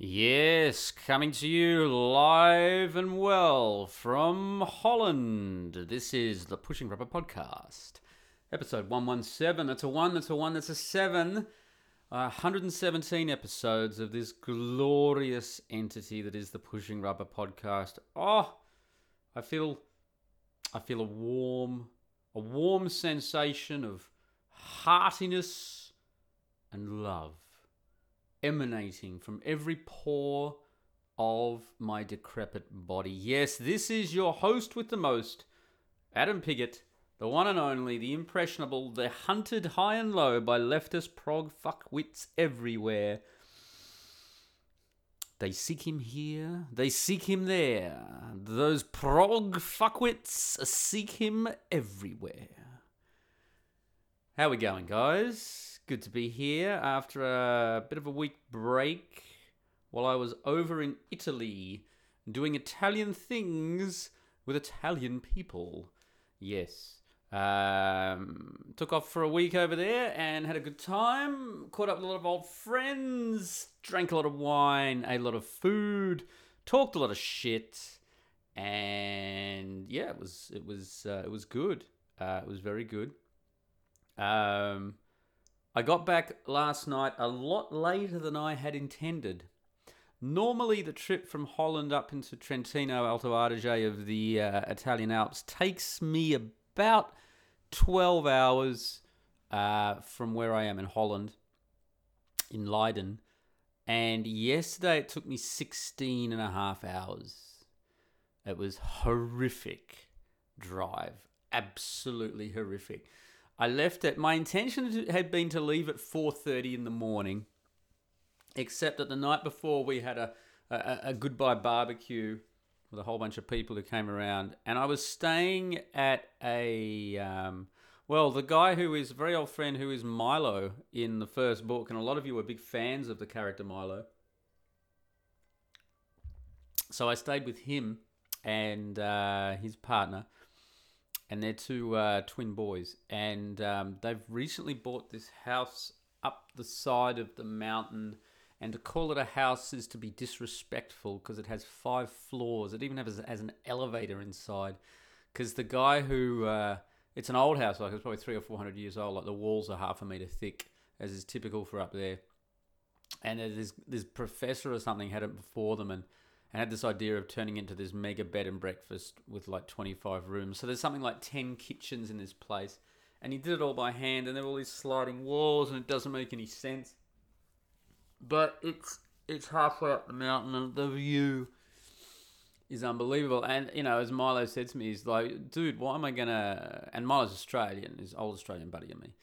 Yes, coming to you live and well from Holland. This is the Pushing Rubber Podcast, episode 117. That's a one, that's a one, that's a seven. Uh, 117 episodes of this glorious entity that is the Pushing Rubber Podcast. Oh, I feel, I feel a warm, a warm sensation of heartiness and love emanating from every pore of my decrepit body. Yes, this is your host with the most, Adam Piggott, the one and only, the impressionable, the hunted high and low by leftist prog fuckwits everywhere. They seek him here, they seek him there. Those prog fuckwits seek him everywhere. How we going, guys? Good to be here after a bit of a week break while I was over in Italy doing Italian things with Italian people. Yes. Um, took off for a week over there and had a good time. Caught up with a lot of old friends. Drank a lot of wine. Ate a lot of food. Talked a lot of shit. And yeah, it was it was uh, it was good. Uh, it was very good. Um, I got back last night a lot later than I had intended. Normally, the trip from Holland up into Trentino Alto Adige of the uh, Italian Alps takes me about 12 hours uh, from where I am in Holland, in Leiden. And yesterday it took me 16 and a half hours. It was horrific drive. Absolutely horrific. I left it. My intention had been to leave at 4:30 in the morning, except that the night before we had a, a, a goodbye barbecue with a whole bunch of people who came around, and I was staying at a um, well, the guy who is a very old friend who is Milo in the first book, and a lot of you were big fans of the character Milo. So I stayed with him and uh, his partner and they're two uh, twin boys, and um, they've recently bought this house up the side of the mountain. And to call it a house is to be disrespectful because it has five floors. It even has, has an elevator inside. Because the guy who, uh, it's an old house, like it's probably three or four hundred years old. Like the walls are half a meter thick, as is typical for up there. And this this professor or something had it before them, and and had this idea of turning into this mega bed and breakfast with like 25 rooms. So there's something like 10 kitchens in this place. And he did it all by hand, and there were all these sliding walls, and it doesn't make any sense. But it's it's halfway up the mountain, and the view is unbelievable. And you know, as Milo said to me, he's like, "Dude, why am I gonna?" And Milo's Australian, his old Australian buddy of me,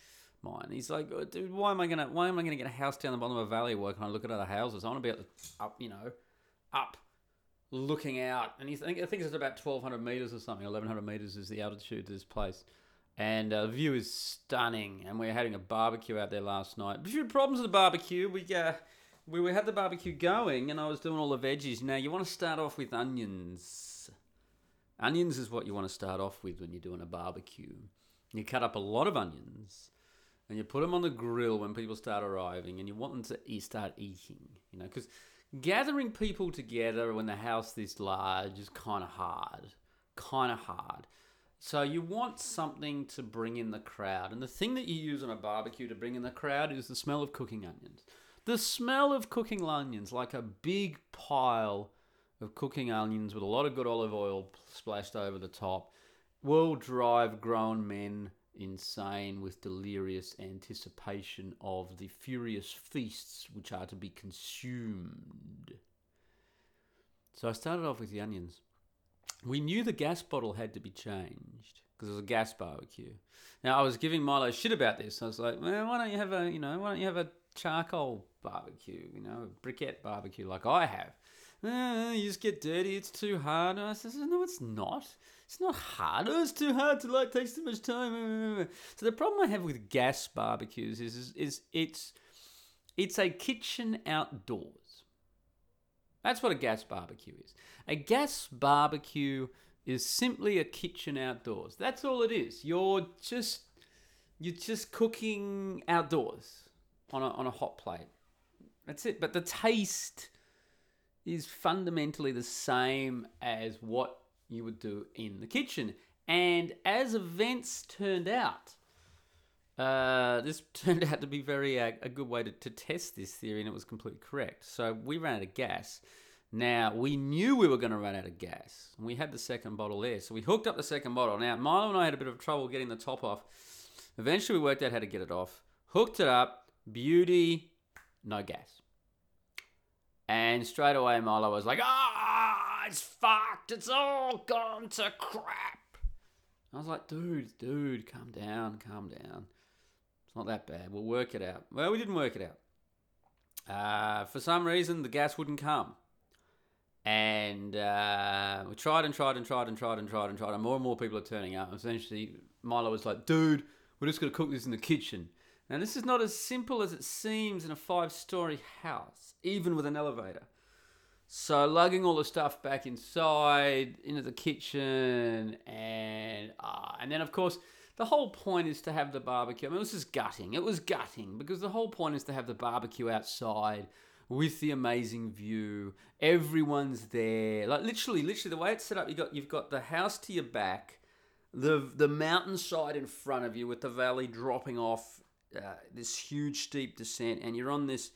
mine. He's like, oh, "Dude, why am I gonna? Why am I gonna get a house down the bottom of a valley where can I look at other houses? I want to be up, you know, up looking out, and he's, I think, it's about 1,200 meters or something. 1,100 meters is the altitude to this place. And uh, the view is stunning. And we are having a barbecue out there last night. A few problems with the barbecue. We uh, we, we had the barbecue going, and I was doing all the veggies. Now, you want to start off with onions. Onions is what you want to start off with when you're doing a barbecue. You cut up a lot of onions, and you put them on the grill when people start arriving, and you want them to start eating. You know, because gathering people together when the house is this large is kind of hard. Kind of hard. So you want something to bring in the crowd. And the thing that you use on a barbecue to bring in the crowd is the smell of cooking onions. The smell of cooking onions, like a big pile of cooking onions with a lot of good olive oil splashed over the top, will drive grown men insane with delirious anticipation of the furious feasts which are to be consumed. So I started off with the onions. We knew the gas bottle had to be changed because it was a gas barbecue. Now I was giving Milo shit about this. I was like, well, why don't you have a, you know, why don't you have a charcoal barbecue, you know, a briquette barbecue like I have? Eh, you just get dirty. It's too hard. And I said, no, it's not. It's not hard. It's too hard to like. Takes too much time. So the problem I have with gas barbecues is, is, is it's it's a kitchen outdoors. That's what a gas barbecue is. A gas barbecue is simply a kitchen outdoors. That's all it is. You're just you're just cooking outdoors on a, on a hot plate. That's it. But the taste is fundamentally the same as what you would do in the kitchen. And as events turned out, uh, this turned out to be very uh, a good way to, to test this theory, and it was completely correct. So we ran out of gas. Now we knew we were going to run out of gas. We had the second bottle there, so we hooked up the second bottle. Now Milo and I had a bit of trouble getting the top off. Eventually, we worked out how to get it off. Hooked it up. Beauty, no gas. And straight away, Milo was like, "Ah, it's fucked. It's all gone to crap." I was like, "Dude, dude, calm down, calm down. It's not that bad. We'll work it out." Well, we didn't work it out. Uh, for some reason, the gas wouldn't come. And uh, we tried and tried and tried and tried and tried and tried, and more and more people are turning up. Essentially, Milo was like, "Dude, we're just going to cook this in the kitchen." Now, this is not as simple as it seems in a five story house, even with an elevator. So, lugging all the stuff back inside into the kitchen, and uh, and then of course the whole point is to have the barbecue. I mean, this is gutting. It was gutting because the whole point is to have the barbecue outside with the amazing view. Everyone's there. Like literally, literally the way it's set up, you got you've got the house to your back, the the mountainside in front of you with the valley dropping off uh, this huge steep descent, and you're on this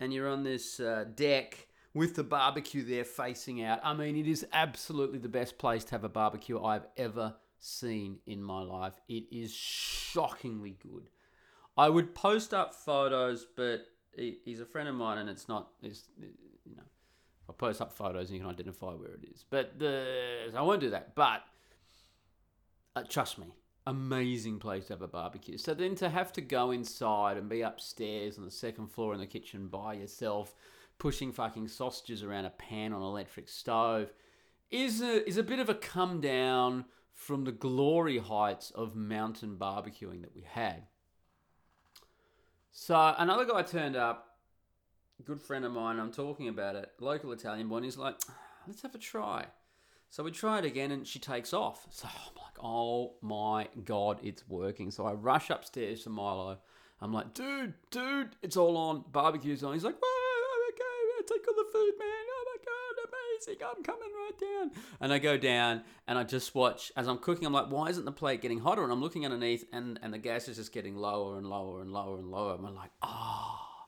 and you're on this uh, deck with the barbecue there facing out. I mean, it is absolutely the best place to have a barbecue I've ever seen in my life. It is shockingly good. I would post up photos, but he, he's a friend of mine, and it's not. It's, you know, I'll post up photos and you can identify where it is. But the I won't do that. But uh, trust me, amazing place to have a barbecue. So then to have to go inside and be upstairs on the second floor in the kitchen by yourself, pushing fucking sausages around a pan on an electric stove, is a is a bit of a come down from the glory heights of mountain barbecuing that we had. So another guy turned up, good friend of mine. I'm talking about it, local Italian boy. And he's like, "Let's have a try." So we try it again, and she takes off. So I'm like, "Oh my god, it's working!" So I rush upstairs to Milo. I'm like, "Dude, dude, it's all on. Barbecue's on." He's like, "Oh, okay, food, man. Oh my god, amazing! I'm coming right down." And I go down, and I just watch as I'm cooking. I'm like, "Why isn't the plate getting hotter?" And I'm looking underneath, and and the gas is just getting lower and lower and lower and lower. And I'm like, "Oh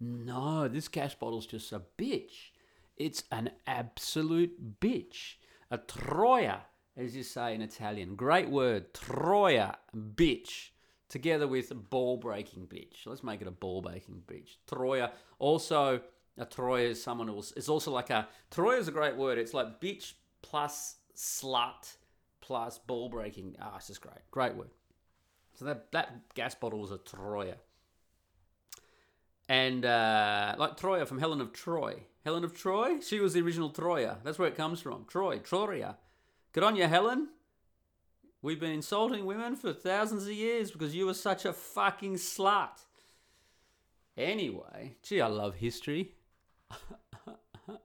no, this gas bottle's just a bitch. It's an absolute bitch." A troia, as you say in Italian. Great word, troia, bitch. Together with ball breaking bitch. Let's make it a ball breaking bitch. Troia. Also, a troia is someone who's. It's also like a. Troia is a great word. It's like bitch plus slut plus ball breaking. Ah, it's just great. Great word. So that, that gas bottle was a troia. And uh, like Troia from Helen of Troy. Helen of Troy? She was the original Troia. That's where it comes from. Troy, Troia. Good on you, Helen. We've been insulting women for thousands of years because you were such a fucking slut. Anyway, gee, I love history.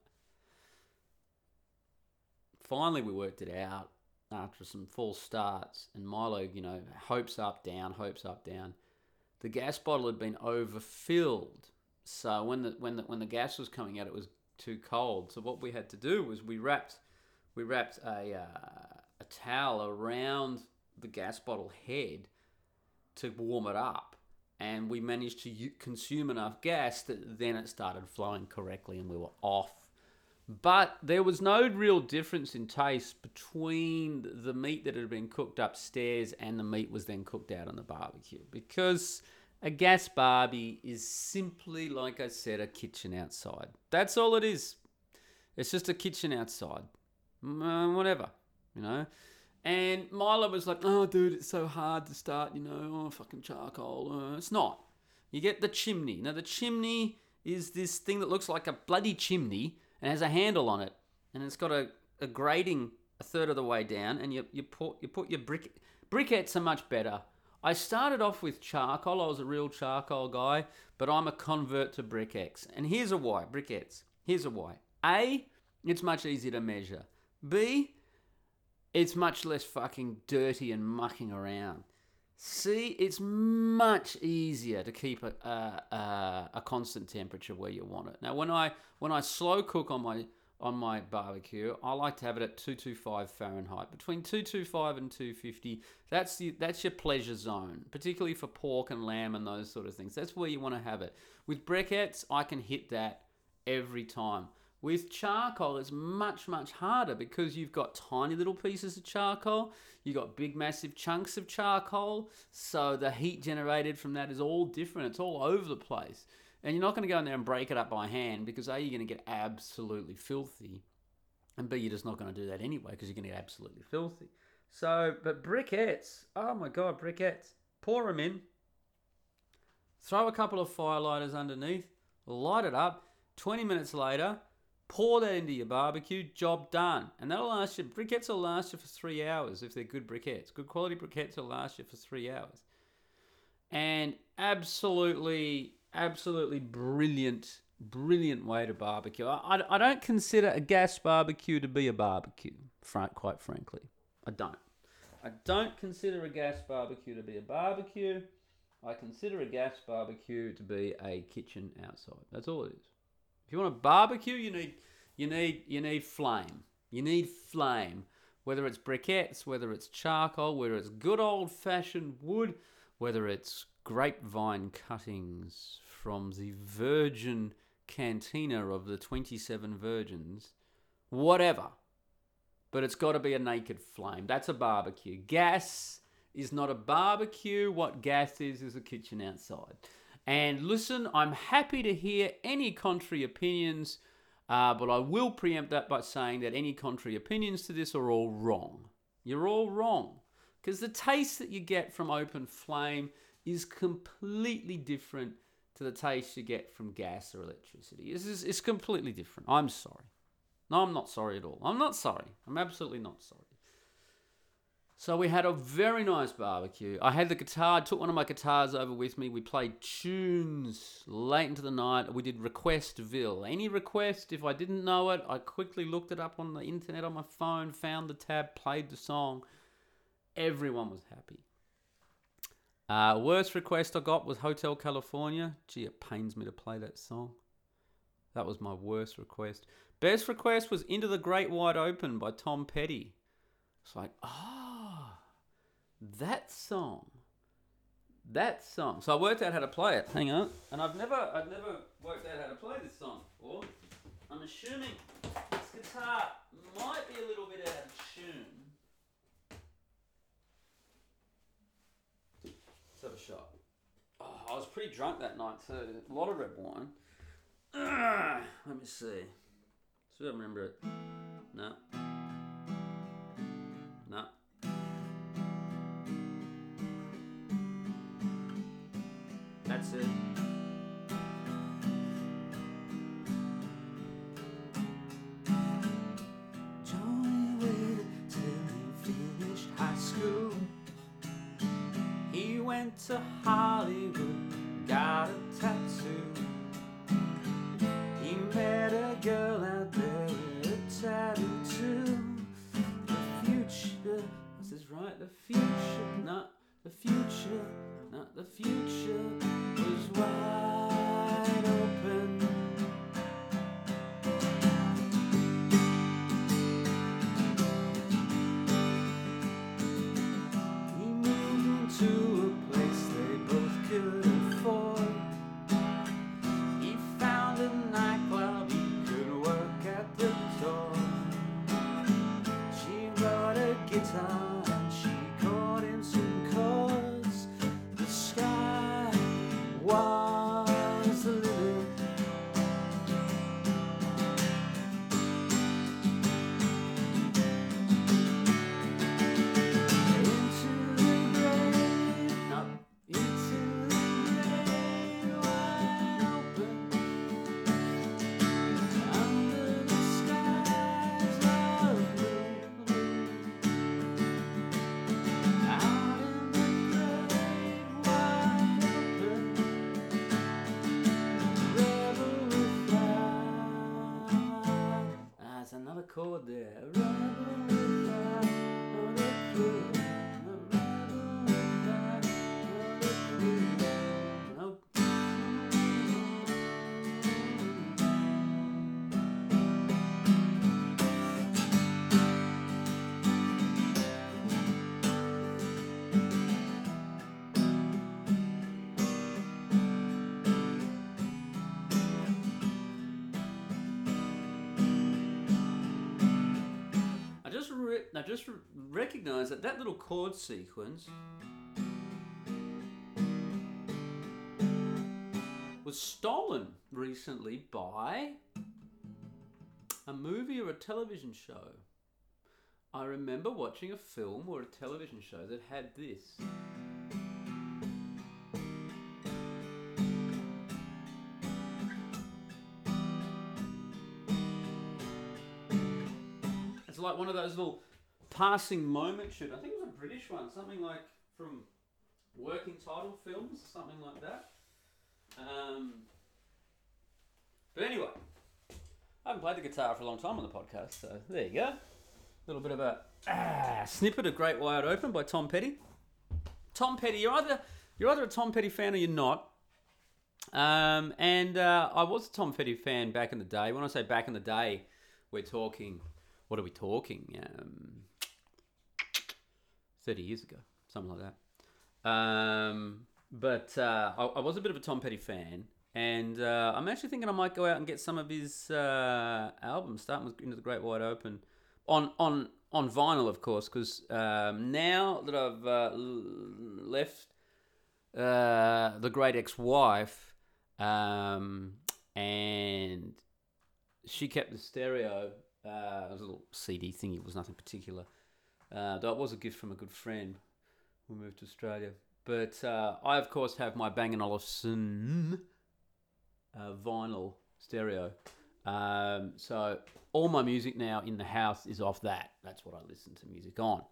Finally, we worked it out after some false starts, and Milo, you know, hopes up, down, hopes up, down the gas bottle had been overfilled. So when the when the when the gas was coming out, it was too cold. So what we had to do was we wrapped we wrapped a uh, a towel around the gas bottle head to warm it up, and we managed to consume enough gas that then it started flowing correctly, and we were off. But there was no real difference in taste between the meat that had been cooked upstairs and the meat was then cooked out on the barbecue because a gas barbie is simply, like I said, a kitchen outside. That's all it is. It's just a kitchen outside. Uh, whatever, you know. And Milo was like, oh, dude, it's so hard to start, you know, oh, fucking charcoal. Uh, it's not. You get the chimney. Now, the chimney is this thing that looks like a bloody chimney and has a handle on it, and it's got a, a grating a third of the way down, and you, you put you put your brick briquettes are much better. I started off with charcoal. I was a real charcoal guy, but I'm a convert to briquettes. And here's a why. Briquettes. Here's a why. A, it's much easier to measure. B, it's much less fucking dirty and mucking around. See, it's much easier to keep a, a, a, a constant temperature where you want it. Now, when I when I slow cook on my on my barbecue, I like to have it at 225 Fahrenheit. Between 225 and 250, that's the, that's your pleasure zone, particularly for pork and lamb and those sort of things. That's where you want to have it. With briquettes, I can hit that every time. With charcoal, it's much, much harder because you've got tiny little pieces of charcoal, you've got big, massive chunks of charcoal, so the heat generated from that is all different. It's all over the place. And you're not going to go in there and break it up by hand because A, you're going to get absolutely filthy, and B, you're just not going to do that anyway because you're going to get absolutely filthy. So, but briquettes, oh my god, briquettes, pour them in, throw a couple of firelighters underneath, light it up. 20 minutes later, Pour that into your barbecue, job done. And that'll last you, briquettes will last you for three hours if they're good briquettes. Good quality briquettes will last you for three hours. And absolutely, absolutely brilliant, brilliant way to barbecue. I, I, don't consider a gas barbecue to be a barbecue, frank, quite frankly. I don't. I don't consider a gas barbecue to be a barbecue. I consider a gas barbecue to be a kitchen outside. That's all it is. If you want to barbecue, you need you need you need flame. You need flame. Whether it's briquettes, whether it's charcoal, whether it's good old fashioned wood, whether it's grapevine cuttings from the virgin cantina of the 27 virgins, whatever. But it's got to be a naked flame. That's a barbecue. Gas is not a barbecue. What gas is, is a kitchen outside. And listen, I'm happy to hear any contrary opinions, uh, but I will preempt that by saying that any contrary opinions to this are all wrong. You're all wrong. Because the taste that you get from open flame is completely different to the taste you get from gas or electricity. It's, it's, it's completely different. I'm sorry. No, I'm not sorry at all. I'm not sorry. I'm absolutely not sorry. So we had a very nice barbecue. I had the guitar, I took one of my guitars over with me. We played tunes late into the night. We did Requestville. Any request, if I didn't know it, I quickly looked it up on the internet on my phone, found the tab, played the song. Everyone was happy. Uh, worst request I got was Hotel California. Gee, it pains me to play that song. That was my worst request. Best request was Into the Great Wide Open by Tom Petty. It's like, oh that song. That song. So I worked out how to play it. Hang on. And I've never I've never worked out how to play this song before. I'm assuming this guitar might be a little bit out of tune. Let's have a shot. Oh, I was pretty drunk that night too. A lot of red wine. let me see. See if I remember it. No. That's it. Just recognize that that little chord sequence was stolen recently by a movie or a television show. I remember watching a film or a television show that had this. It's like one of those little passing moment shoot. I think it was a British one, something like from Working Title Films, something like that. Um, but anyway, I haven't played the guitar for a long time on the podcast, so there you go. A little bit of a ah, snippet of Great Wide Open by Tom Petty. Tom Petty, you're either you're either a Tom Petty fan or you're not. Um, and uh, I was a Tom Petty fan back in the day. When I say back in the day, we're talking. What are we talking? Um, Thirty years ago, something like that. Um, but uh, I, I was a bit of a Tom Petty fan, and uh, I'm actually thinking I might go out and get some of his uh, albums, starting with Into the Great Wide Open, on on on vinyl, of course, because um, now that I've uh, left uh, the great ex-wife, um, and she kept the stereo. Uh, it was a little CD thingy. It was nothing particular. Uh, that was a gift from a good friend. We moved to Australia, but uh, I of course have my Bang & Olufsen uh, vinyl stereo. Um, so all my music now in the house is off that. That's what I listen to music on.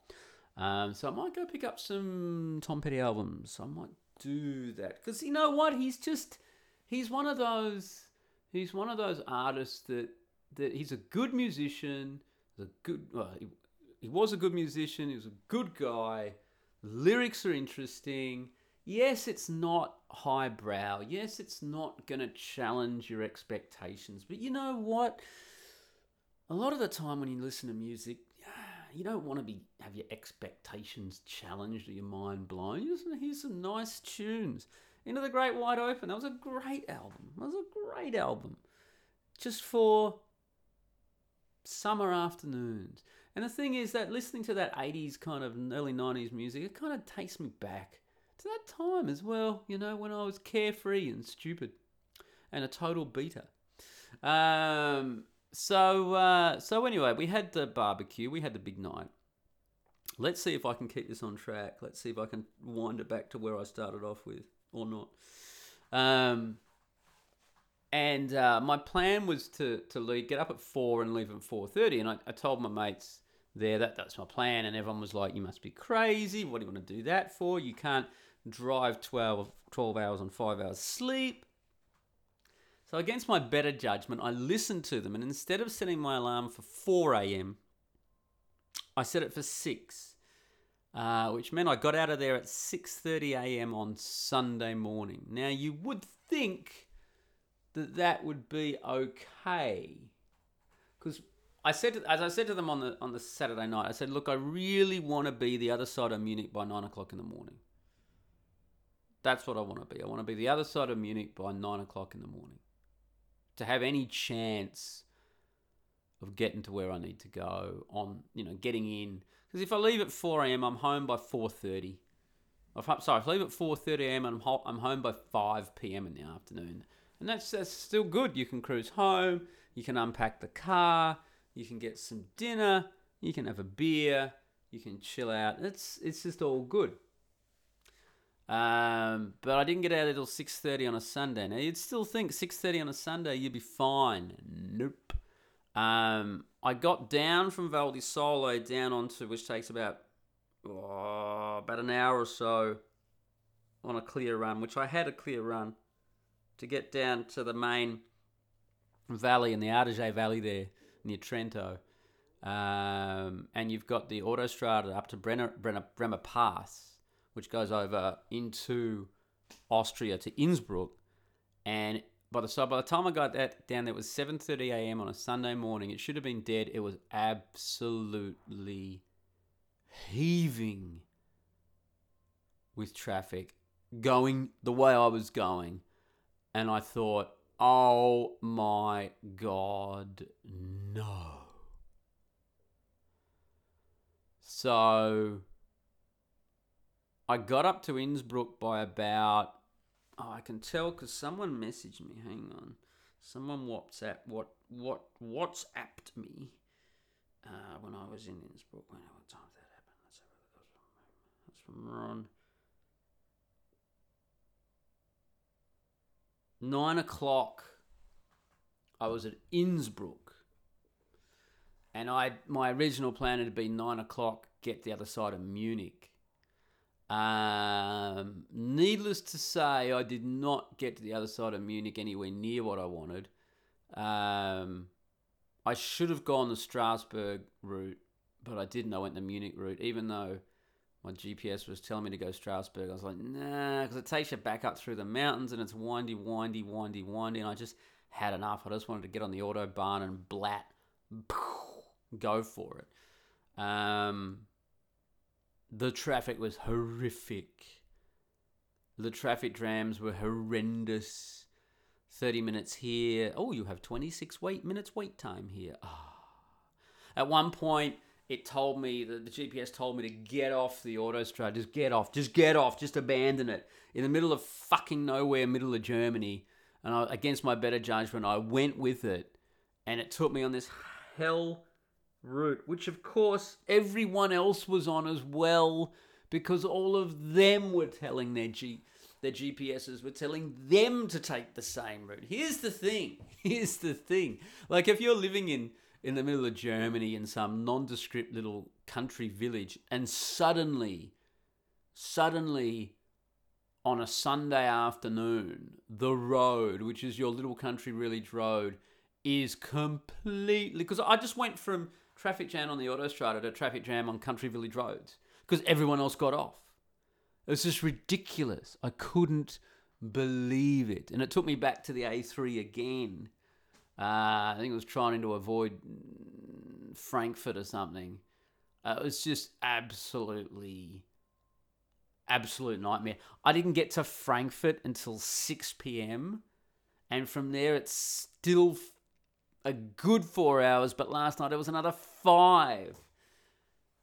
Um, so I might go pick up some Tom Petty albums. I might do that because you know what? He's just he's one of those he's one of those artists that that he's a good musician. A good well, he, was a good musician. He was a good guy. Lyrics are interesting. Yes, it's not highbrow. Yes, it's not going to challenge your expectations. But you know what? A lot of the time when you listen to music, you don't want to be have your expectations challenged or your mind blown. You just want to hear some nice tunes. Into the Great Wide Open. That was a great album. That was a great album. Just for summer afternoons. And the thing is that listening to that 80s kind of early 90s music, it kind of takes me back to that time as well, you know, when I was carefree and stupid and a total beater. Um, so, uh, so anyway, we had the barbecue, we had the big night. Let's see if I can keep this on track. Let's see if I can wind it back to where I started off with or not. Um, and uh, my plan was to to leave, get up at four and leave at four thirty. And I, I told my mates there that that's my plan, and everyone was like, "You must be crazy! What do you want to do that for? You can't drive 12, 12 hours on five hours sleep." So against my better judgment, I listened to them, and instead of setting my alarm for four a.m., I set it for six, uh, which meant I got out of there at six thirty a.m. on Sunday morning. Now you would think that that would be okay. Because I said, to, as I said to them on the on the Saturday night, I said, look, I really want to be the other side of Munich by nine o'clock in the morning. That's what I want to be. I want to be the other side of Munich by nine o'clock in the morning. To have any chance of getting to where I need to go on, you know, getting in. Because if I leave at four a.m., I'm home by four thirty. Sorry, if I leave at four thirty a.m., I'm I'm home by five p.m. in the afternoon and that's that's still good. You can cruise home, you can unpack the car, you can get some dinner, you can have a beer, you can chill out. It's it's just all good. Um, but I didn't get out until six thirty on a Sunday. Now you'd still think six thirty on a Sunday you'd be fine. Nope. Um, I got down from Val di Sole down onto which takes about oh, about an hour or so on a clear run, which I had a clear run to get down to the main valley in the Adige Valley there near Trento. Um, and you've got the autostrada up to Brenner, Brenner, Bremer Pass, which goes over into Austria to Innsbruck. And by the so by the time I got that down there, it was 7:30 a.m. on a Sunday morning. It should have been dead. It was absolutely heaving with traffic going the way I was going and I thought, oh my God, no. So I got up to Innsbruck by about. Oh, I can tell because someone messaged me. Hang on, someone WhatsApp what what WhatsApped me uh, when I was in Innsbruck. When what time that happen? Let's have a look. That's from Ron. Nine o'clock. I was at Innsbruck, and I my original plan had been nine o'clock. Get the other side of Munich. Um, needless to say, I did not get to the other side of Munich anywhere near what I wanted. Um, I should have gone the Strasbourg route, but I didn't. I went the Munich route, even though my GPS was telling me to go Strasbourg. I was like, nah, because it takes you back up through the mountains and it's windy, windy, windy, windy. And I just had enough. I just wanted to get on the autobahn and blat, go for it. Um, the traffic was horrific. The traffic jams were horrendous. 30 minutes here. Oh, you have 26 wait minutes wait time here. Oh. At one point, it told me that the GPS told me to get off the autostrade. Just get off. Just get off. Just abandon it. In the middle of fucking nowhere, middle of Germany. And I, against my better judgment, I went with it. And it took me on this hell route, which of course everyone else was on as well, because all of them were telling their G their GPSs were telling them to take the same route. Here's the thing. Here's the thing. Like if you're living in in the middle of Germany in some nondescript little country village and suddenly suddenly on a Sunday afternoon, the road, which is your little country village road, is completely because I just went from traffic jam on the autostrada to traffic jam on country village roads because everyone else got off. It was just ridiculous. I couldn't believe it. And it took me back to the A3 again. Uh, I think it was trying to avoid Frankfurt or something. Uh, it was just absolutely, absolute nightmare. I didn't get to Frankfurt until 6 p.m. And from there, it's still a good four hours, but last night it was another five.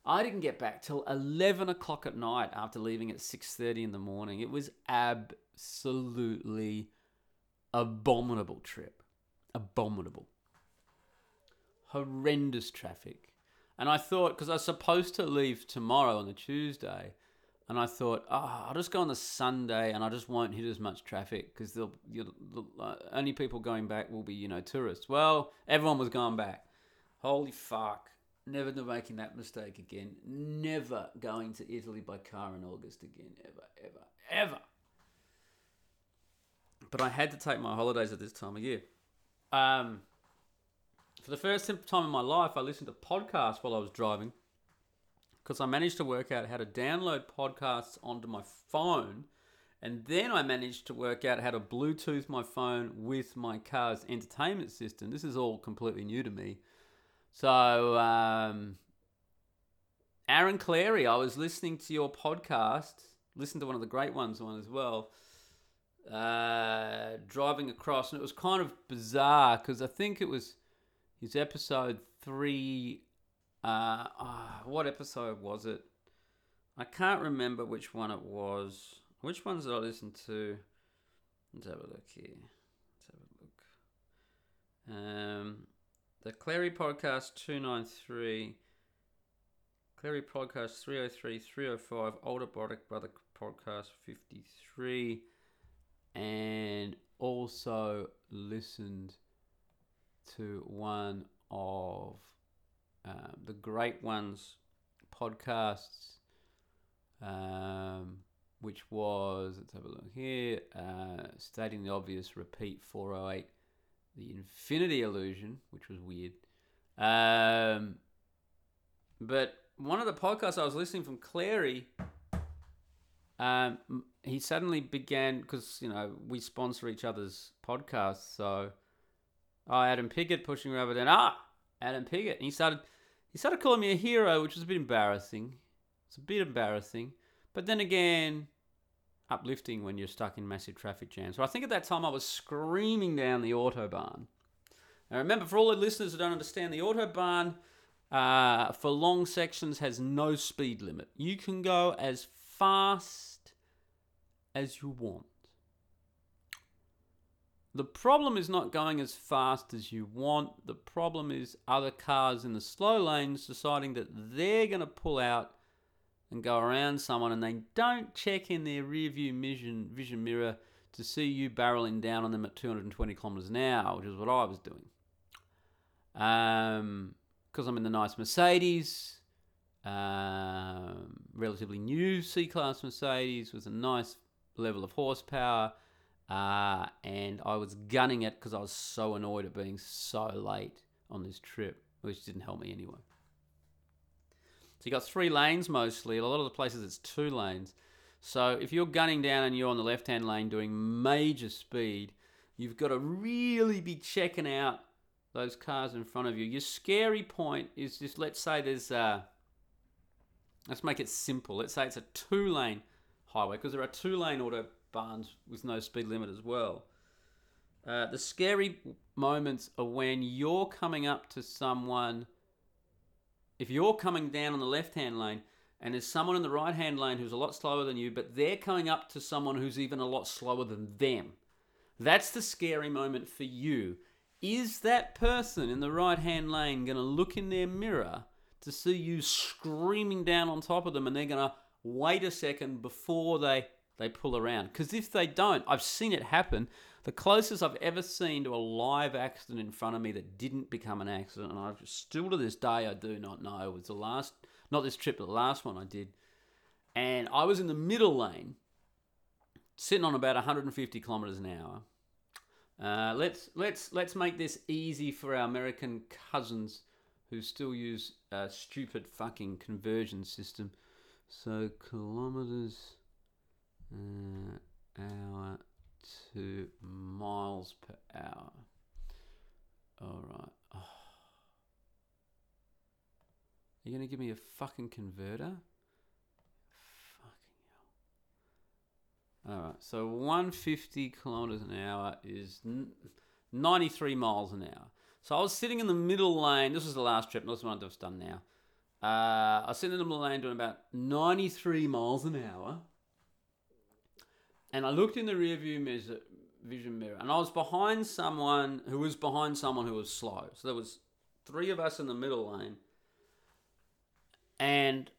I didn't get back till 11 o'clock at night after leaving at 6.30 in the morning. It was absolutely abominable trip. Abominable. Horrendous traffic. And I thought, because I was supposed to leave tomorrow on the Tuesday, and I thought, oh, I'll just go on the Sunday and I just won't hit as much traffic because the uh, only people going back will be, you know, tourists. Well, everyone was going back. Holy fuck never making that mistake again. Never going to Italy by car in August again. Ever, ever, ever. But I had to take my holidays at this time of year. Um, for the first time in my life, I listened to podcasts while I was driving because I managed to work out how to download podcasts onto my phone. And then I managed to work out how to Bluetooth my phone with my car's entertainment system. This is all completely new to me. So, um, Aaron Clarey, I was listening to your podcast, listened to one of the great ones one as well, uh, driving across, and it was kind of bizarre because I think it was his episode three. Uh, oh, what episode was it? I can't remember which one it was. Which ones did I listen to? Let's have a look here. Let's have a look. Um, the Clarey Podcast 293, Clarey Podcast 303, 305, Older Brother, Brother Podcast 53, and also listened to one of um, the Great Ones podcasts, um, which was, let's have a look here, uh, Stating the Obvious, Repeat 408 the Infinity Illusion, which was weird. Um, but one of the podcasts I was listening from Clarey, um, he suddenly began because you know we sponsor each other's podcasts. So, oh, Adam Piggott pushing over. Then ah, Adam Piggott, and he started he started calling me a hero, which was a bit embarrassing. It's a bit embarrassing, but then again, uplifting when you're stuck in massive traffic jams. So I think at that time I was screaming down the autobahn. Now remember, for all the listeners who don't understand, the autobahn uh, for long sections has no speed limit. You can go as fast as you want. The problem is not going as fast as you want. The problem is other cars in the slow lanes deciding that they're going to pull out and go around someone and they don't check in their rear view vision, vision mirror to see you barreling down on them at 220 kilometers an hour, which is what I was doing. Um, because I'm in the nice Mercedes, um, relatively new C Class Mercedes with a nice level of horsepower. Uh, and I was gunning it because I was so annoyed at being so late on this trip, which didn't help me anyway. So you got three lanes mostly. A lot of the places it's two lanes. So if you're gunning down and you're on the left hand lane doing major speed, you've got to really be checking out those cars in front of you. Your scary point is just let's say there's uh let's make it simple. Let's say it's a two lane highway because there are two lane autobahns with no speed limit as well. Uh, the scary moments are when you're coming up to someone. If you're coming down on the left hand lane and there's someone in the right hand lane who's a lot slower than you, but they're coming up to someone who's even a lot slower than them. That's the scary moment for you. Is that person in the right hand lane going to look in their mirror to see you screaming down on top of them and they're going to wait a second before they, they pull around? Because if they don't, I've seen it happen. The closest I've ever seen to a live accident in front of me that didn't become an accident, and I still to this day I do not know, was the last not this trip, but the last one I did. And I was in the middle lane, sitting on about 150 kilometers an hour. Uh, let's let's let's make this easy for our American cousins who still use a stupid fucking conversion system. So kilometers uh, hour to miles per hour. All right. You're going to give me a fucking converter? Fucking hell. Alright, so 150 kilometers an hour is 93 miles an hour. So I was sitting in the middle lane. This was the last trip, not the one I've done now. Uh, I was sitting in the middle lane doing about 93 miles an hour. And I looked in the rear view mirror, vision mirror, and I was behind someone who was behind someone who was slow. So there was three of us in the middle lane and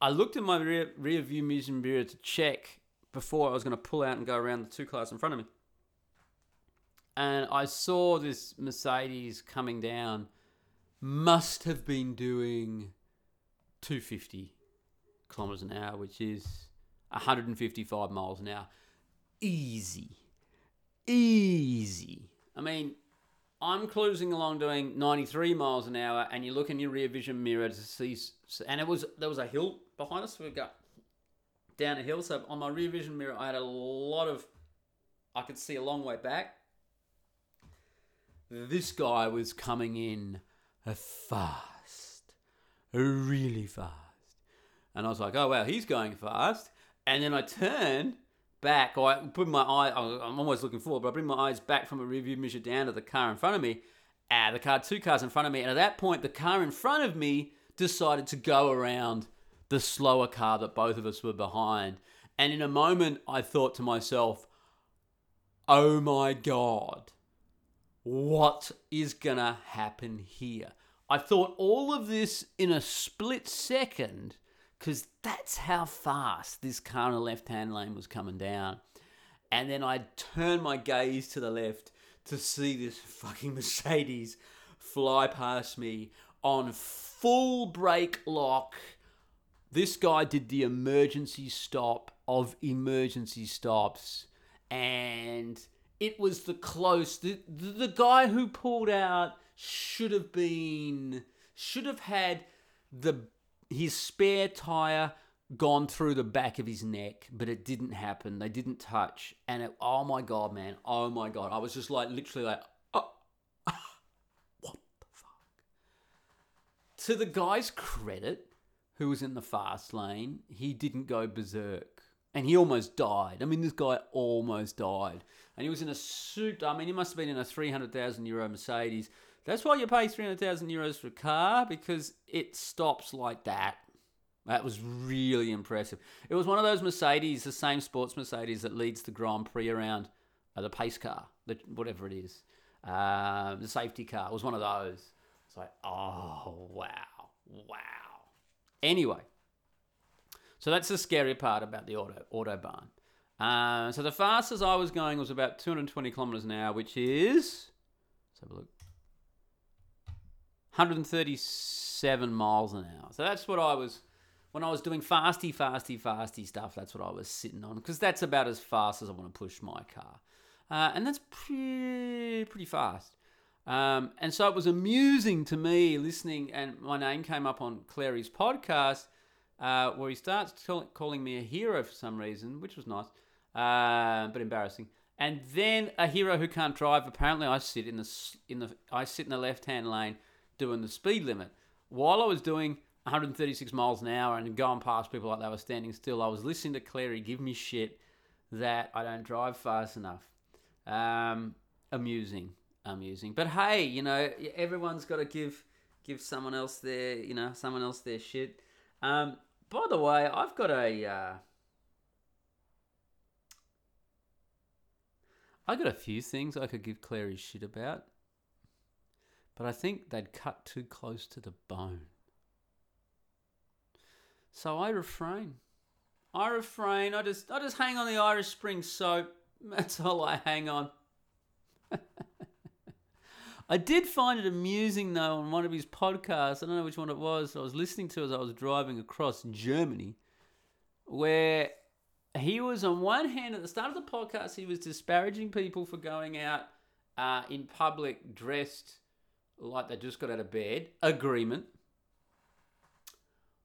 I looked in my rear, rear view vision mirror to check before I was going to pull out and go around the two cars in front of me. And I saw this Mercedes coming down, must have been doing 250 kilometers an hour, which is 155 miles an hour. Easy. Easy. I mean, I'm cruising along doing 93 miles an hour, and you look in your rear vision mirror to see, and it was there was a hill behind us. We got down a hill, so on my rear vision mirror, I had a lot of, I could see a long way back. This guy was coming in fast, really fast, and I was like, oh wow, he's going fast. And then I turned back, or I put my eye, I'm almost looking forward, but I bring my eyes back from a rearview mirror down to the car in front of me, ah, the car, two cars in front of me, and at that point, the car in front of me decided to go around the slower car that both of us were behind. And in a moment, I thought to myself, oh my God, what is gonna happen here? I thought all of this in a split second because that's how fast this car in the left hand lane was coming down. And then I turned my gaze to the left to see this fucking Mercedes fly past me on full brake lock. This guy did the emergency stop of emergency stops. And it was the close. The, the guy who pulled out should have been. Should have had the his spare tire gone through the back of his neck, but it didn't happen. They didn't touch. And it, oh my God, man. Oh my God. I was just like, literally like, oh, what the fuck? To the guy's credit, who was in the fast lane, he didn't go berserk. And he almost died. I mean, this guy almost died. And he was in a suit. I mean, he must have been in a 300,000 euro Mercedes That's why you pay 300,000 euros for a car because it stops like that. That was really impressive. It was one of those Mercedes, the same sports Mercedes that leads the Grand Prix around, uh, the pace car, the, whatever it is, um, the safety car. It was one of those. It's like, oh, wow, wow. Anyway, so that's the scary part about the auto autobahn. Uh, so the fastest I was going was about 220 kilometers an hour, which is let's have a look, 137 miles an hour. So that's what I was when I was doing fasty, fasty, fasty stuff. That's what I was sitting on because that's about as fast as I want to push my car, uh, and that's pretty pretty fast. Um, and so it was amusing to me listening, and my name came up on Clarey's podcast, uh, where he starts t- calling me a hero for some reason, which was nice, uh, but embarrassing. And then a hero who can't drive. Apparently, I sit in the in the I sit in the left hand lane doing the speed limit while I was doing 136 miles an hour and going past people like they were standing still. I was listening to Clarey give me shit that I don't drive fast enough. Um, amusing, amusing. But hey, you know, everyone's got to give give someone else their, you know, someone else their shit. Um, by the way, I've got a. Uh, I got a few things I could give Clarey shit about, but I think they'd cut too close to the bone. So I refrain. I refrain. I just I just hang on the Irish Spring soap. That's all I hang on. I did find it amusing though on one of his podcasts. I don't know which one it was. I was listening to as I was driving across Germany, where he was on one hand at the start of the podcast he was disparaging people for going out uh, in public dressed like they just got out of bed. Agreement.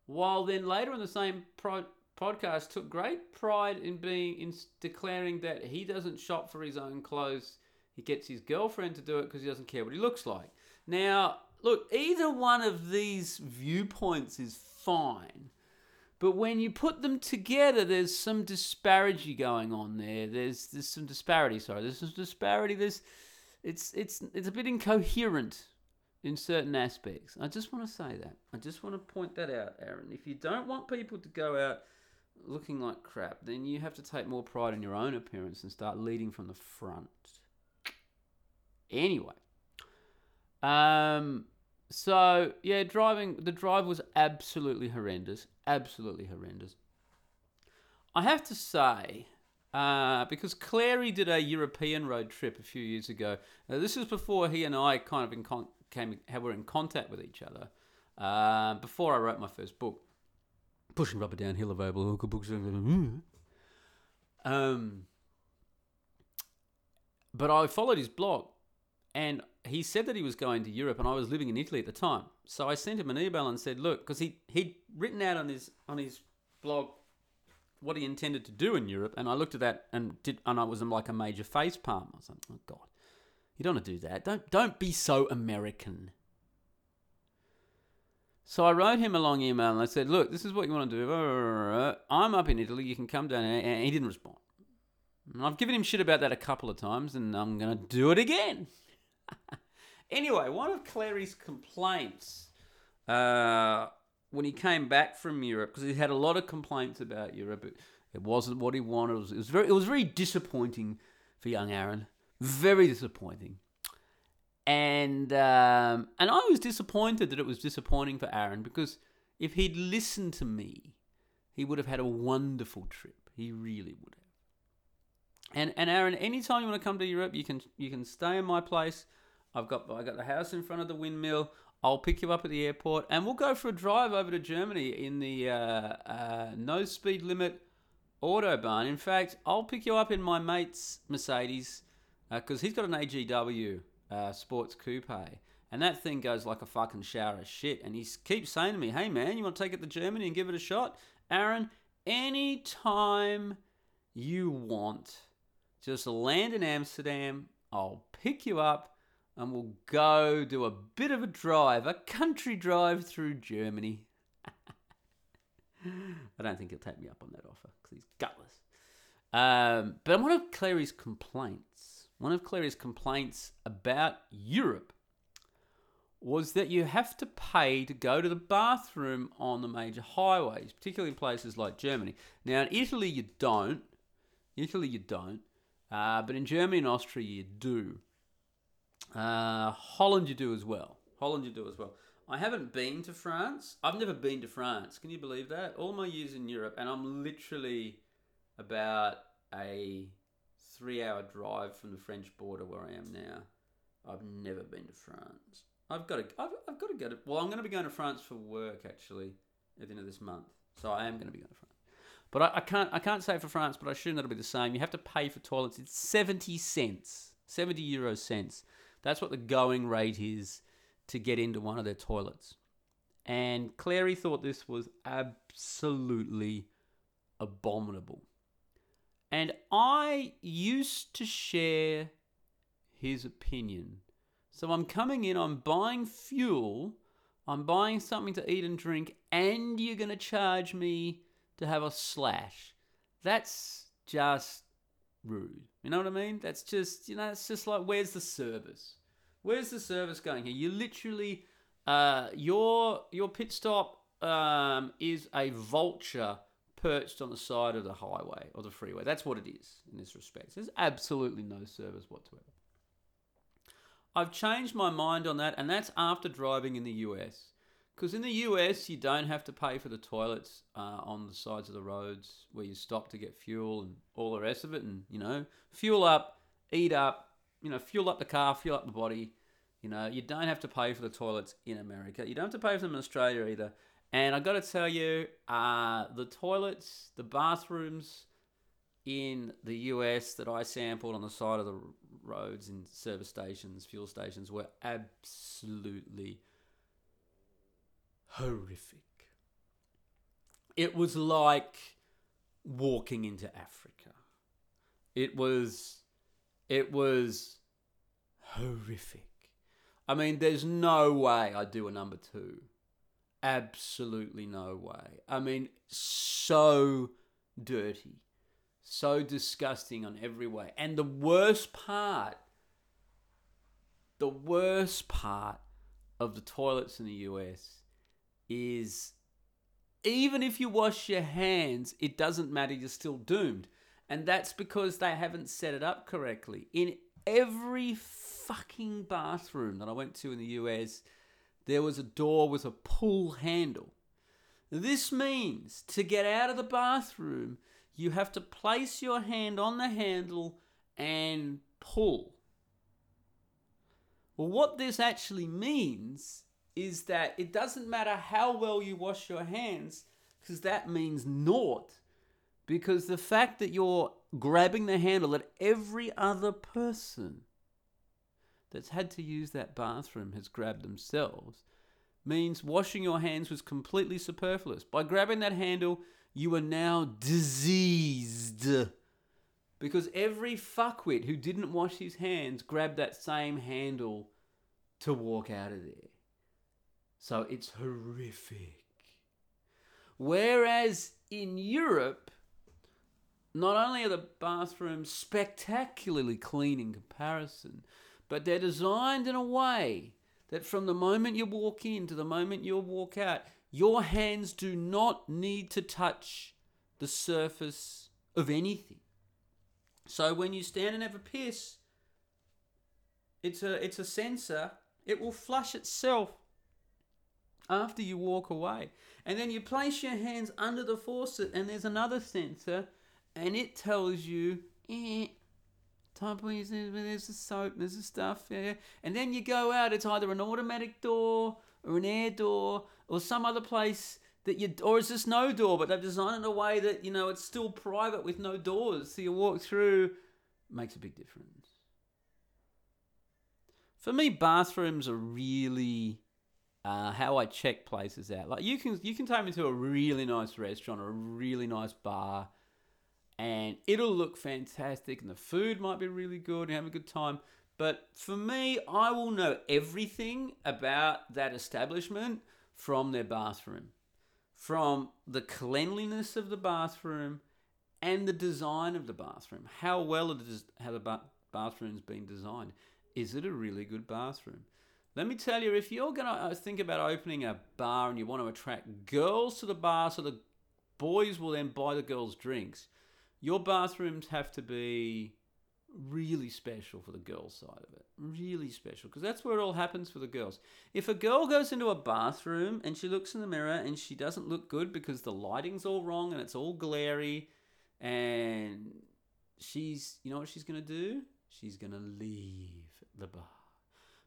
While then later in the same pro- podcast took great pride in being in declaring that he doesn't shop for his own clothes. He gets his girlfriend to do it because he doesn't care what he looks like. Now, look, either one of these viewpoints is fine. But when you put them together, there's some disparity going on there. There's there's some disparity. Sorry, there's some disparity. There's it's it's it's a bit incoherent in certain aspects. I just want to say that. I just want to point that out, Aaron. If you don't want people to go out looking like crap, then you have to take more pride in your own appearance and start leading from the front. Anyway, um, so yeah, driving the drive was absolutely horrendous, absolutely horrendous. I have to say, uh, because Clarey did a European road trip a few years ago. Now, this was before he and I kind of in con- came were in contact with each other. Uh, before I wrote my first book, pushing rubber downhill available good books. Um, but I followed his blog, and he said that he was going to Europe, and I was living in Italy at the time. So I sent him an email and said, "Look, because he he'd written out on his on his blog what he intended to do in Europe, and I looked at that and did, and I was in like a major face palm. I was like, oh god, you don't want to do that. Don't don't be so American. So I wrote him a long email and I said, look, this is what you want to do. I'm up in Italy. You can come down. And he didn't respond. I've given him shit about that a couple of times, and I'm to do it again. anyway, one of Clarey's complaints uh, when he came back from Europe, because he had a lot of complaints about Europe, it, it wasn't what he wanted. It was, it was very, it was very disappointing for young Aaron. Very disappointing. And um, and I was disappointed that it was disappointing for Aaron because if he'd listened to me, he would have had a wonderful trip. He really would have. And and Aaron, anytime you want to come to Europe, you can you can stay in my place. I've got I got the house in front of the windmill. I'll pick you up at the airport, and we'll go for a drive over to Germany in the uh, uh, no speed limit autobahn. In fact, I'll pick you up in my mate's Mercedes because uh, he's got an AGW uh, sports coupe, and that thing goes like a fucking shower of shit. And he keeps saying to me, "Hey man, you want to take it to Germany and give it a shot, Aaron? Anytime you want, just land in Amsterdam. I'll pick you up." And we'll go do a bit of a drive, a country drive through Germany. I don't think he'll take me up on that offer because he's gutless. Um, but one of Clarey's complaints one of Clarey's complaints about Europe was that you have to pay to go to the bathroom on the major highways, particularly in places like Germany. Now, in Italy, you don't. Italy, you don't. Uh, but in Germany and Austria, you do. Uh, Holland, you do as well. Holland, you do as well. I haven't been to France. I've never been to France. Can you believe that? All my years in Europe, and I'm literally about a three hour drive from the French border where I am now. I've never been to France. I've got to. I've, I've got to go to. Well, I'm going to be going to France for work actually at the end of this month. So I am going to be going to France. But I, I can't. I can't say for France, but I assume that'll be the same. You have to pay for toilets. It's seventy cents, seventy euro cents. That's what the going rate is to get into one of their toilets. And Clarey thought this was absolutely abominable. And I used to share his opinion so I'm coming in, I'm buying fuel, I'm buying something to eat and drink, and you're going to charge me to have a slash. That's just rude. You know what I mean? That's just, you know, it's just like, where's the service? Where's the service going here? You literally, uh, your your pit stop um, is a vulture perched on the side of the highway or the freeway. That's what it is in this respect. There's absolutely no service whatsoever. I've changed my mind on that, and that's after driving in the US. Because in the US, you don't have to pay for the toilets uh, on the sides of the roads where you stop to get fuel and all the rest of it. And, you know, fuel up, eat up, you know, fuel up the car, fuel up the body. You know, you don't have to pay for the toilets in America. You don't have to pay for them in Australia either. And I got to tell you, uh, the toilets, the bathrooms in the US that I sampled on the side of the roads and service stations, fuel stations were absolutely horrific. It was like walking into Africa. It was it was horrific. I mean, there's no way I'd do a number two. Absolutely no way. I mean, so dirty so disgusting on every way. And the worst part, the worst part of the toilets in the US is even if you wash your hands, it doesn't matter, you're still doomed. And that's because they haven't set it up correctly. In every fucking bathroom that I went to in the US, there was a door with a pull handle. This means to get out of the bathroom, you have to place your hand on the handle and pull. Well, what this actually means is that it doesn't matter how well you wash your hands, because that means naught. Because the fact that you're grabbing the handle at every other person that's had to use that bathroom has grabbed themselves means washing your hands was completely superfluous. By grabbing that handle, you are now diseased. Because every fuckwit who didn't wash his hands grabbed that same handle to walk out of there. So it's horrific. Whereas in Europe, not only are the bathrooms spectacularly clean in comparison, but they're designed in a way that from the moment you walk in to the moment you walk out, your hands do not need to touch the surface of anything. So when you stand and have a piss, it's a it's a sensor. It will flush itself after you walk away. And then you place your hands under the faucet and there's another sensor and it tells you eh, time there's the soap, there's the stuff, yeah. And then you go out, it's either an automatic door or an air door or some other place that you or it's this no door but they've designed it in a way that you know it's still private with no doors. So you walk through makes a big difference. For me bathrooms are really uh, how I check places out. Like you can you can take me to a really nice restaurant or a really nice bar and it'll look fantastic and the food might be really good and have a good time but for me, I will know everything about that establishment from their bathroom, from the cleanliness of the bathroom and the design of the bathroom. How well it is, how the ba- bathroom's been designed. Is it a really good bathroom? Let me tell you, if you're going to uh, think about opening a bar and you want to attract girls to the bar so the boys will then buy the girls drinks, your bathrooms have to be really special for the girls side of it. Really special because that's where it all happens for the girls. If a girl goes into a bathroom and she looks in the mirror and she doesn't look good because the lighting's all wrong and it's all glary and she's you know what she's going to do? She's going to leave the bar.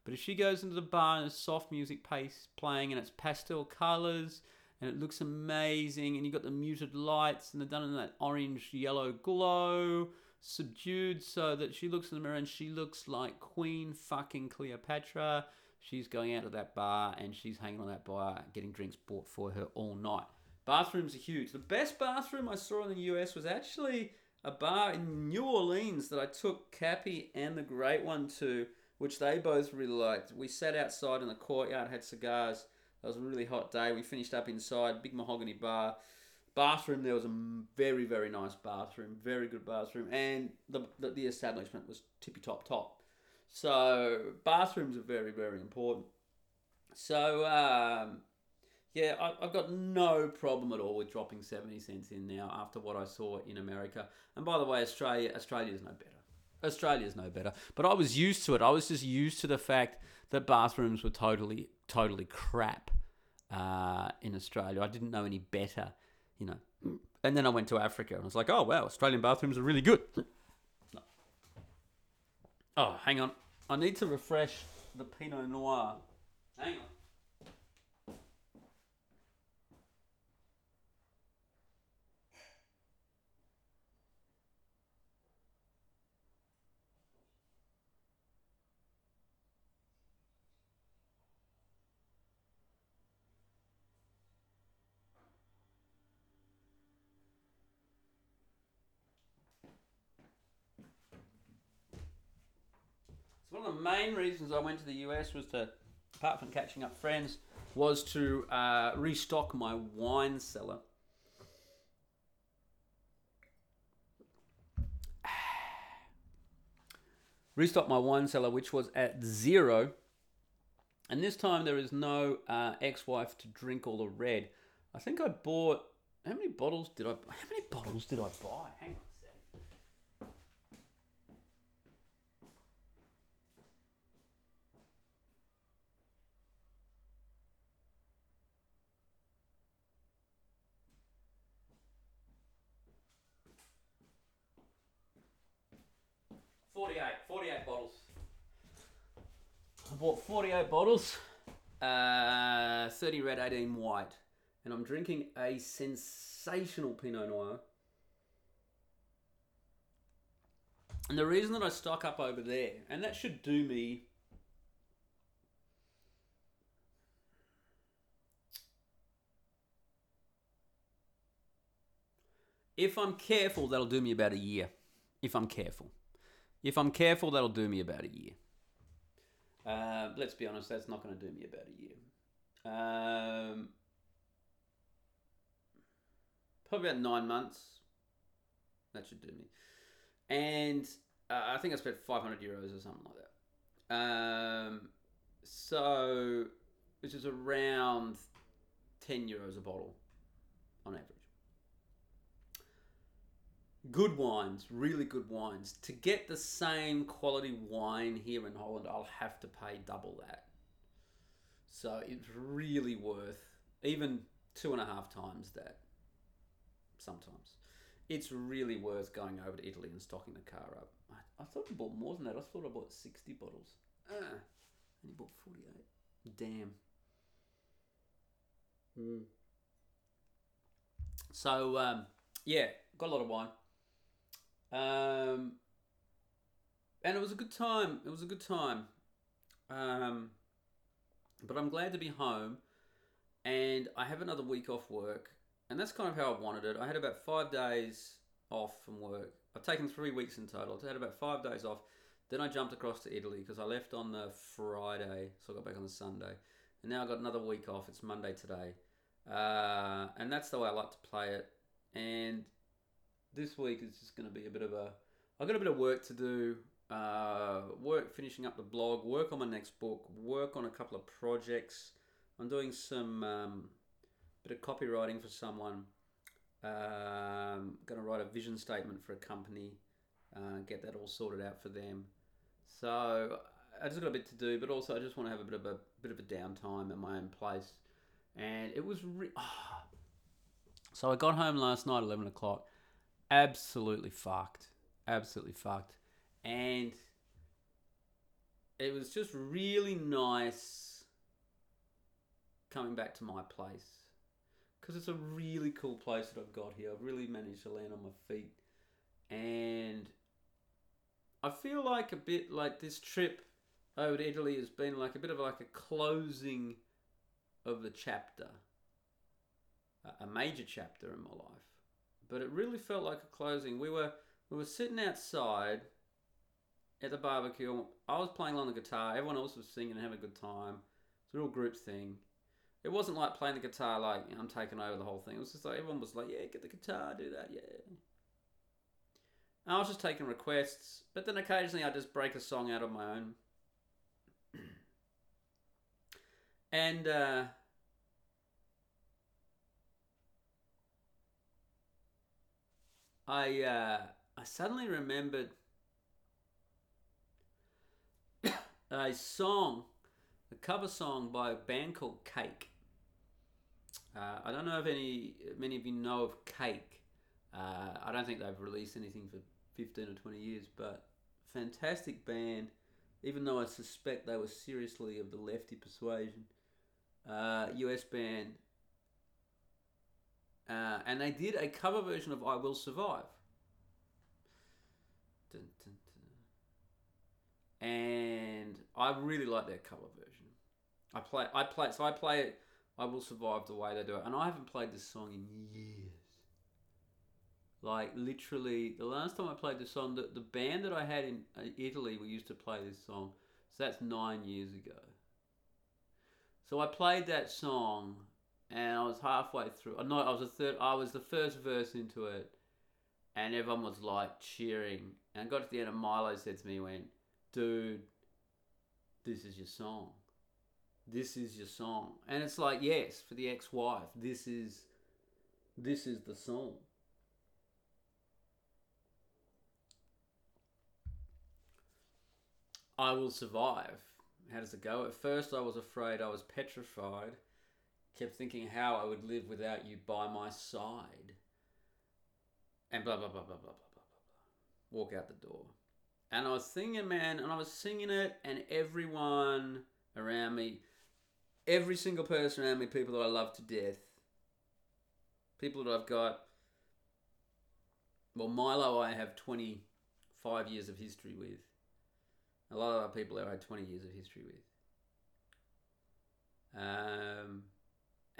But if she goes into the bar and there's soft music pace playing and it's pastel colors and it looks amazing and you've got the muted lights and they're done in that orange yellow glow subdued so that she looks in the mirror and she looks like Queen fucking Cleopatra. She's going out to that bar and she's hanging on that bar getting drinks bought for her all night. Bathrooms are huge. The best bathroom I saw in the US was actually a bar in New Orleans that I took Cappy and the Great One to, which they both really liked. We sat outside in the courtyard, had cigars. It was a really hot day. We finished up inside, big mahogany bar. Bathroom there was a very very nice bathroom very good bathroom and the, the, the establishment was tippy top. Top so bathrooms are very very important. So um, yeah I, i've got no problem at all with dropping 70 cents in now after what i saw in america. And by the way australia australia is no better. Australia is no better. But i was used to it. I was just used to the fact that bathrooms were totally totally crap uh, in australia i didn't know any better you know. And then I went to Africa and I was like, oh, wow, Australian bathrooms are really good. Oh, hang on. I need to refresh the Pinot Noir. Hang on. Main reasons I went to the US was to, apart from catching up friends, was to uh, restock my wine cellar. restock my wine cellar, which was at zero. And this time there is no uh, ex-wife to drink all the red. I think I bought. How many bottles did I? How many bottles did I buy? Hang on. 48, 48 bottles. I bought 48 bottles, uh, 30 red, 18 white, and I'm drinking a sensational Pinot Noir. And the reason that I stock up over there, and that should do me if I'm careful, that'll do me about a year. If I'm careful. If I'm careful, that'll do me about a year. Uh, let's be honest, that's not going to do me about a year. Um, probably about nine months. That should do me. And uh, I think I spent 500 euros or something like that. Um, so, which is around 10 euros a bottle on average good wines, really good wines. To get the same quality wine here in Holland, I'll have to pay double that. So it's really worth even two and a half times that sometimes. It's really worth going over to Italy and stocking the car up. I, I thought I bought more than that. I thought I bought 60 bottles. Ah, and he bought 48. Damn. Mm. So, um, yeah, got a lot of wine. Um, and it was a good time. It was a good time. Um, but I'm glad to be home, and I have another week off work, and that's kind of how I wanted it. I had about five days off from work. I've taken three weeks in total. I had about five days off. Then I jumped across to Italy because I left on the Friday, so I got back on the Sunday, and now I've got another week off. It's Monday today, uh, and that's the way I like to play it. And this week is just going to be a bit of a. I've got a bit of work to do uh, work finishing up the blog, work on my next book, work on a couple of projects. I'm doing some um, bit of copywriting for someone. Um, going to write a vision statement for a company, uh, get that all sorted out for them. So I just got a bit to do, but also I just want to have a bit of a bit of a downtime at my own place. And it was re- oh. so I got home last night, eleven o'clock, absolutely fucked, absolutely fucked, and it was just really nice coming back to my place because it's a really cool place that I've got here. I've really managed to land on my feet, and I feel like a bit like this trip over to Italy has been like a bit of like a closing of the chapter, a major chapter in my life. But it really felt like a closing. We were we were sitting outside at the barbecue. I was playing on the guitar. Everyone else was singing and having a good time. It's a real group thing. It wasn't like playing the guitar like I'm taking over the whole thing. It was just like everyone was like, "Yeah, get the guitar, do that, yeah." And I was just taking requests, but then occasionally I'd just break a song out of my own. and uh, I uh, I suddenly remembered a song, a cover song by a band called Cake. Uh, I don't know if any many of you know of Cake. Uh, I don't think they've released anything for 15 or 20 years, but fantastic band. Even though I suspect they were seriously of the lefty persuasion, uh, US band, uh, and they did a cover version of "I Will Survive." Dun, dun, dun. And I really like their cover version. I play, I play, so I play it. I will survive the way they do it, and I haven't played this song in years. Like literally, the last time I played this song, the, the band that I had in uh, Italy, we used to play this song. So that's nine years ago. So I played that song, and I was halfway through. Oh, I know I was a third. I was the first verse into it, and everyone was like cheering. And I got to the end, and Milo said to me, he "Went, dude, this is your song. This is your song." And it's like, yes, for the ex-wife, this is, this is the song. I will survive. How does it go? At first, I was afraid, I was petrified, kept thinking how I would live without you by my side. And blah, blah, blah, blah, blah, blah, blah, blah. Walk out the door. And I was singing, man, and I was singing it, and everyone around me, every single person around me, people that I love to death, people that I've got, well, Milo, I have 25 years of history with a lot of other people I had 20 years of history with. Um,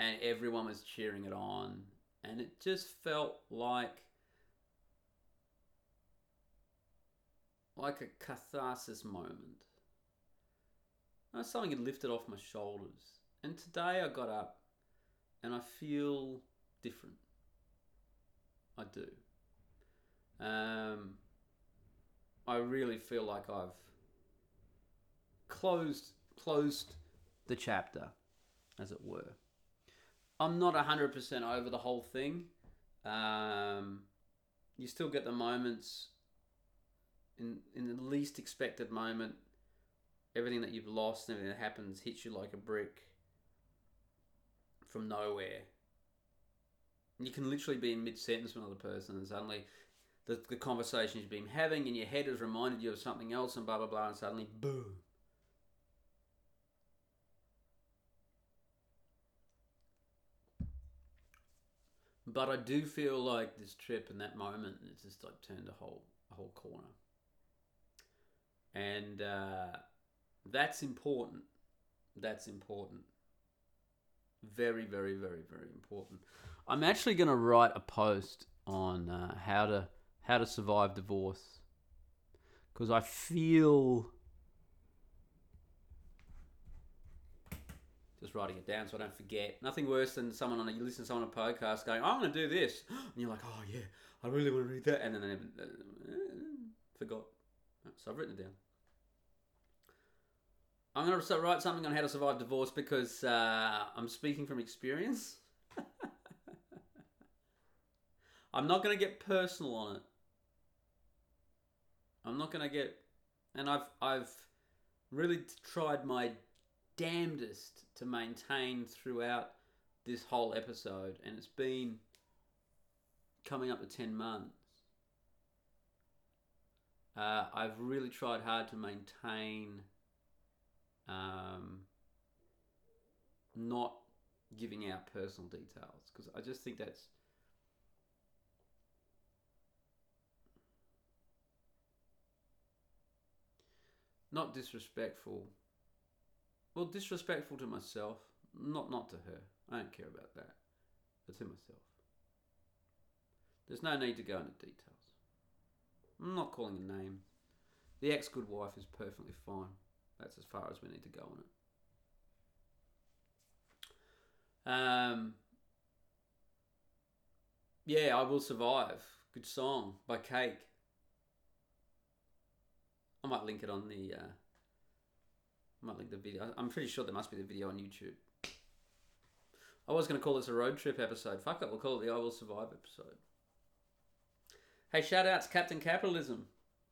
and everyone was cheering it on. And it just felt like like a catharsis moment. Something had lifted off my shoulders. And today I got up and I feel different. I do. Um, I really feel like I've closed closed the chapter, as it were. I'm not hundred percent over the whole thing. Um, you still get the moments in in the least expected moment. Everything that you've lost, and everything that happens, hits you like a brick from nowhere. You can literally be in mid sentence with another person, and suddenly the, the conversation you've been having in your head has reminded you of something else, and blah blah blah, and suddenly boom But I do feel like this trip and that moment, it's just like turned a whole a whole corner, and uh, that's important. That's important. Very, very, very, very important. I'm actually going to write a post on uh, how to how to survive divorce because I feel just writing it down so I don't forget. Nothing worse than someone on a, you listen to someone on a podcast going, "I'm going to do this," and you're like, "Oh yeah, I really want to read that," and then they uh, forgot. So I've written it down. I'm going to write something on how to survive divorce because uh, I'm speaking from experience. I'm not going to get personal on it. I'm not going to get, and I've I've really tried my damnedest to maintain throughout this whole episode, and it's been coming up to ten months. Uh, I've really tried hard to maintain um, not giving out personal details because I just think that's not disrespectful. Well, disrespectful to myself, not not to her. I don't care about that, but to myself. There's no need to go into details. I'm not calling a name. The ex good wife is perfectly fine. That's as far as we need to go on it. Um, yeah, I will survive. Good song by Cake. I might link it on the. Uh, I might link the video. I'm pretty sure there must be the video on YouTube. I was going to call this a road trip episode. Fuck it, we'll call it the I Will Survive episode. Hey, shout outs, Captain Capitalism.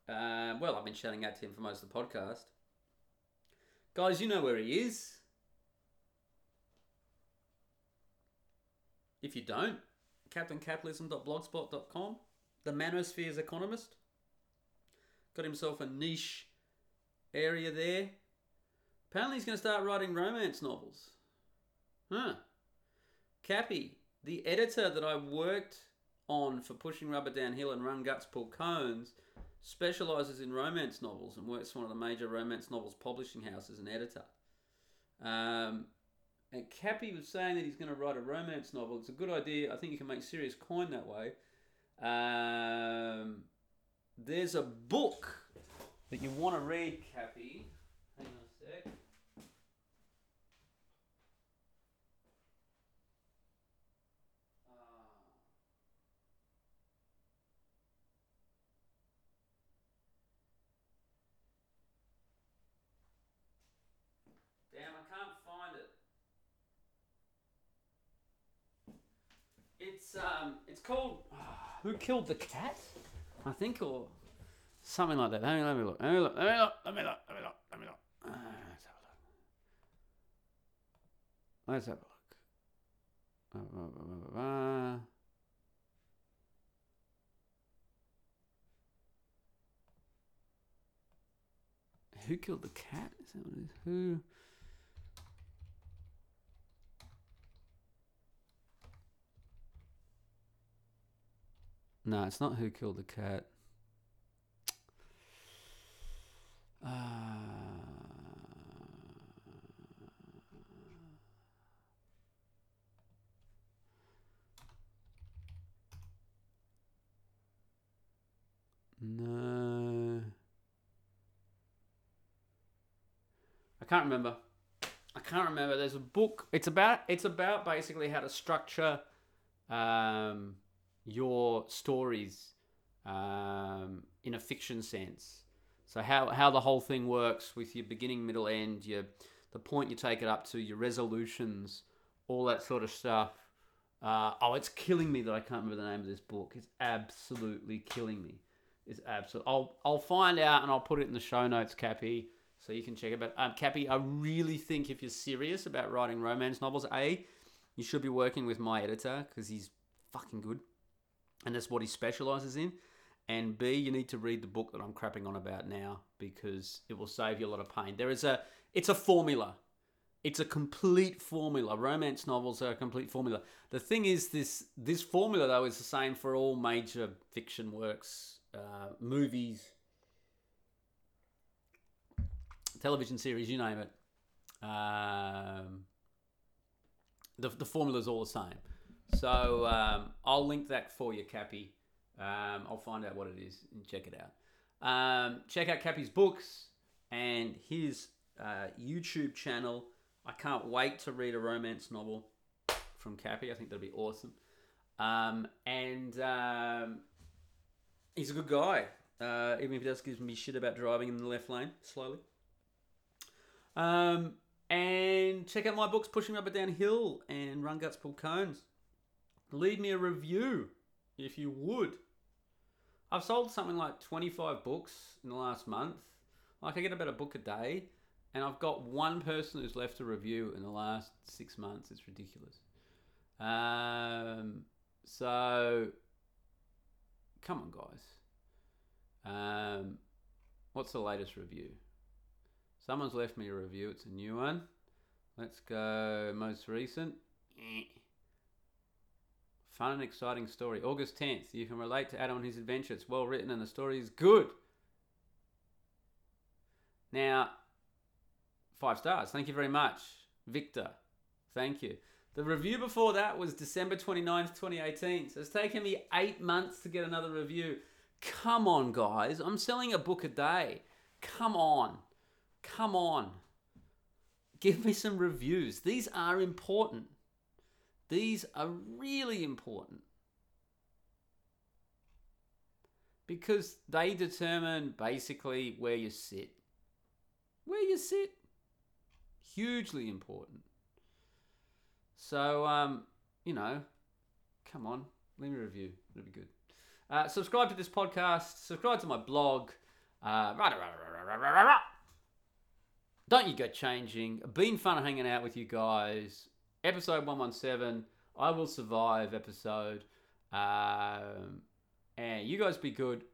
Uh, well, I've been shouting out to him for most of the podcast. Guys, you know where he is. If you don't, captaincapitalism.blogspot.com, the Manosphere's economist. Got himself a niche area there. Apparently, he's going to start writing romance novels. Huh. Cappy, the editor that I worked on for Pushing Rubber Downhill and Run Guts Pull Cones, specializes in romance novels and works for one of the major romance novels publishing houses as an editor. Um, and Cappy was saying that he's going to write a romance novel. It's a good idea. I think you can make serious coin that way. Um, there's a book that you want to read, Cappy. Hang on a sec. Ah. Damn, I can't find it. It's um, it's called Who Killed the Cat? I think, or something like that. Hang on, let me look. Let me look. Let me look. Let me look. Let me look. Let me look. Uh, let's have a look. Let's have a look. Uh, blah, blah, blah. Who killed the cat? Is that what it is? Who? No, it's not who killed the cat. Uh, no. I can't remember. I can't remember. There's a book. It's about. It's about basically how to structure um, your stories um, in a fiction sense. So how, how the whole thing works with your beginning, middle, end, your the point you take it up to, your resolutions, all that sort of stuff. Uh, oh, it's killing me that I can't remember the name of this book. It's absolutely killing me. It's absolute. I'll I'll find out and I'll put it in the show notes, Cappy, so you can check it. But um, Cappy, I really think if you're serious about writing romance novels, a you should be working with my editor because he's fucking good, and that's what he specializes in. And B, you need to read the book that I'm crapping on about now because it will save you a lot of pain. There is a, it's a formula. It's a complete formula. Romance novels are a complete formula. The thing is, this this formula though is the same for all major fiction works, uh, movies, television series, you name it. Um, the the formula is all the same. So um, I'll link that for you, Cappy. Um, I'll find out what it is and check it out. Um, check out Cappy's books and his uh, YouTube channel. I can't wait to read a romance novel from Cappy. I think that'll be awesome. Um, and um, he's a good guy. Uh, even if he does give me shit about driving in the left lane slowly. Um, and check out my books, Pushing Rubber Downhill and Run Guts Pull Cones. Leave me a review if you would. I've sold something like 25 books in the last month. Like I get about a book a day, and I've got one person who's left a review in the last six months. It's ridiculous. Um, so, come on, guys. Um, what's the latest review? Someone's left me a review. It's a new one. Let's go most recent. Fun and exciting story. August 10th. You can relate to Adam and his adventure. It's well written and the story is good. Now, five stars. Thank you very much. Victor. Thank you. The review before that was December 29th, 2018. So it's taken me eight months to get another review. Come on, guys. I'm selling a book a day. Come on. Come on. Give me some reviews. These are important. These are really important. Because they determine basically where you sit. Where you sit. Hugely important. So, um, you know, come on, leave me review. It'll be good. Uh, subscribe to this podcast. Subscribe to my blog. Uh, don't you go changing. Been fun hanging out with you guys. Episode 117. I will survive episode. Um, and you guys be good.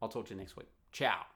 I'll talk to you next week. Ciao.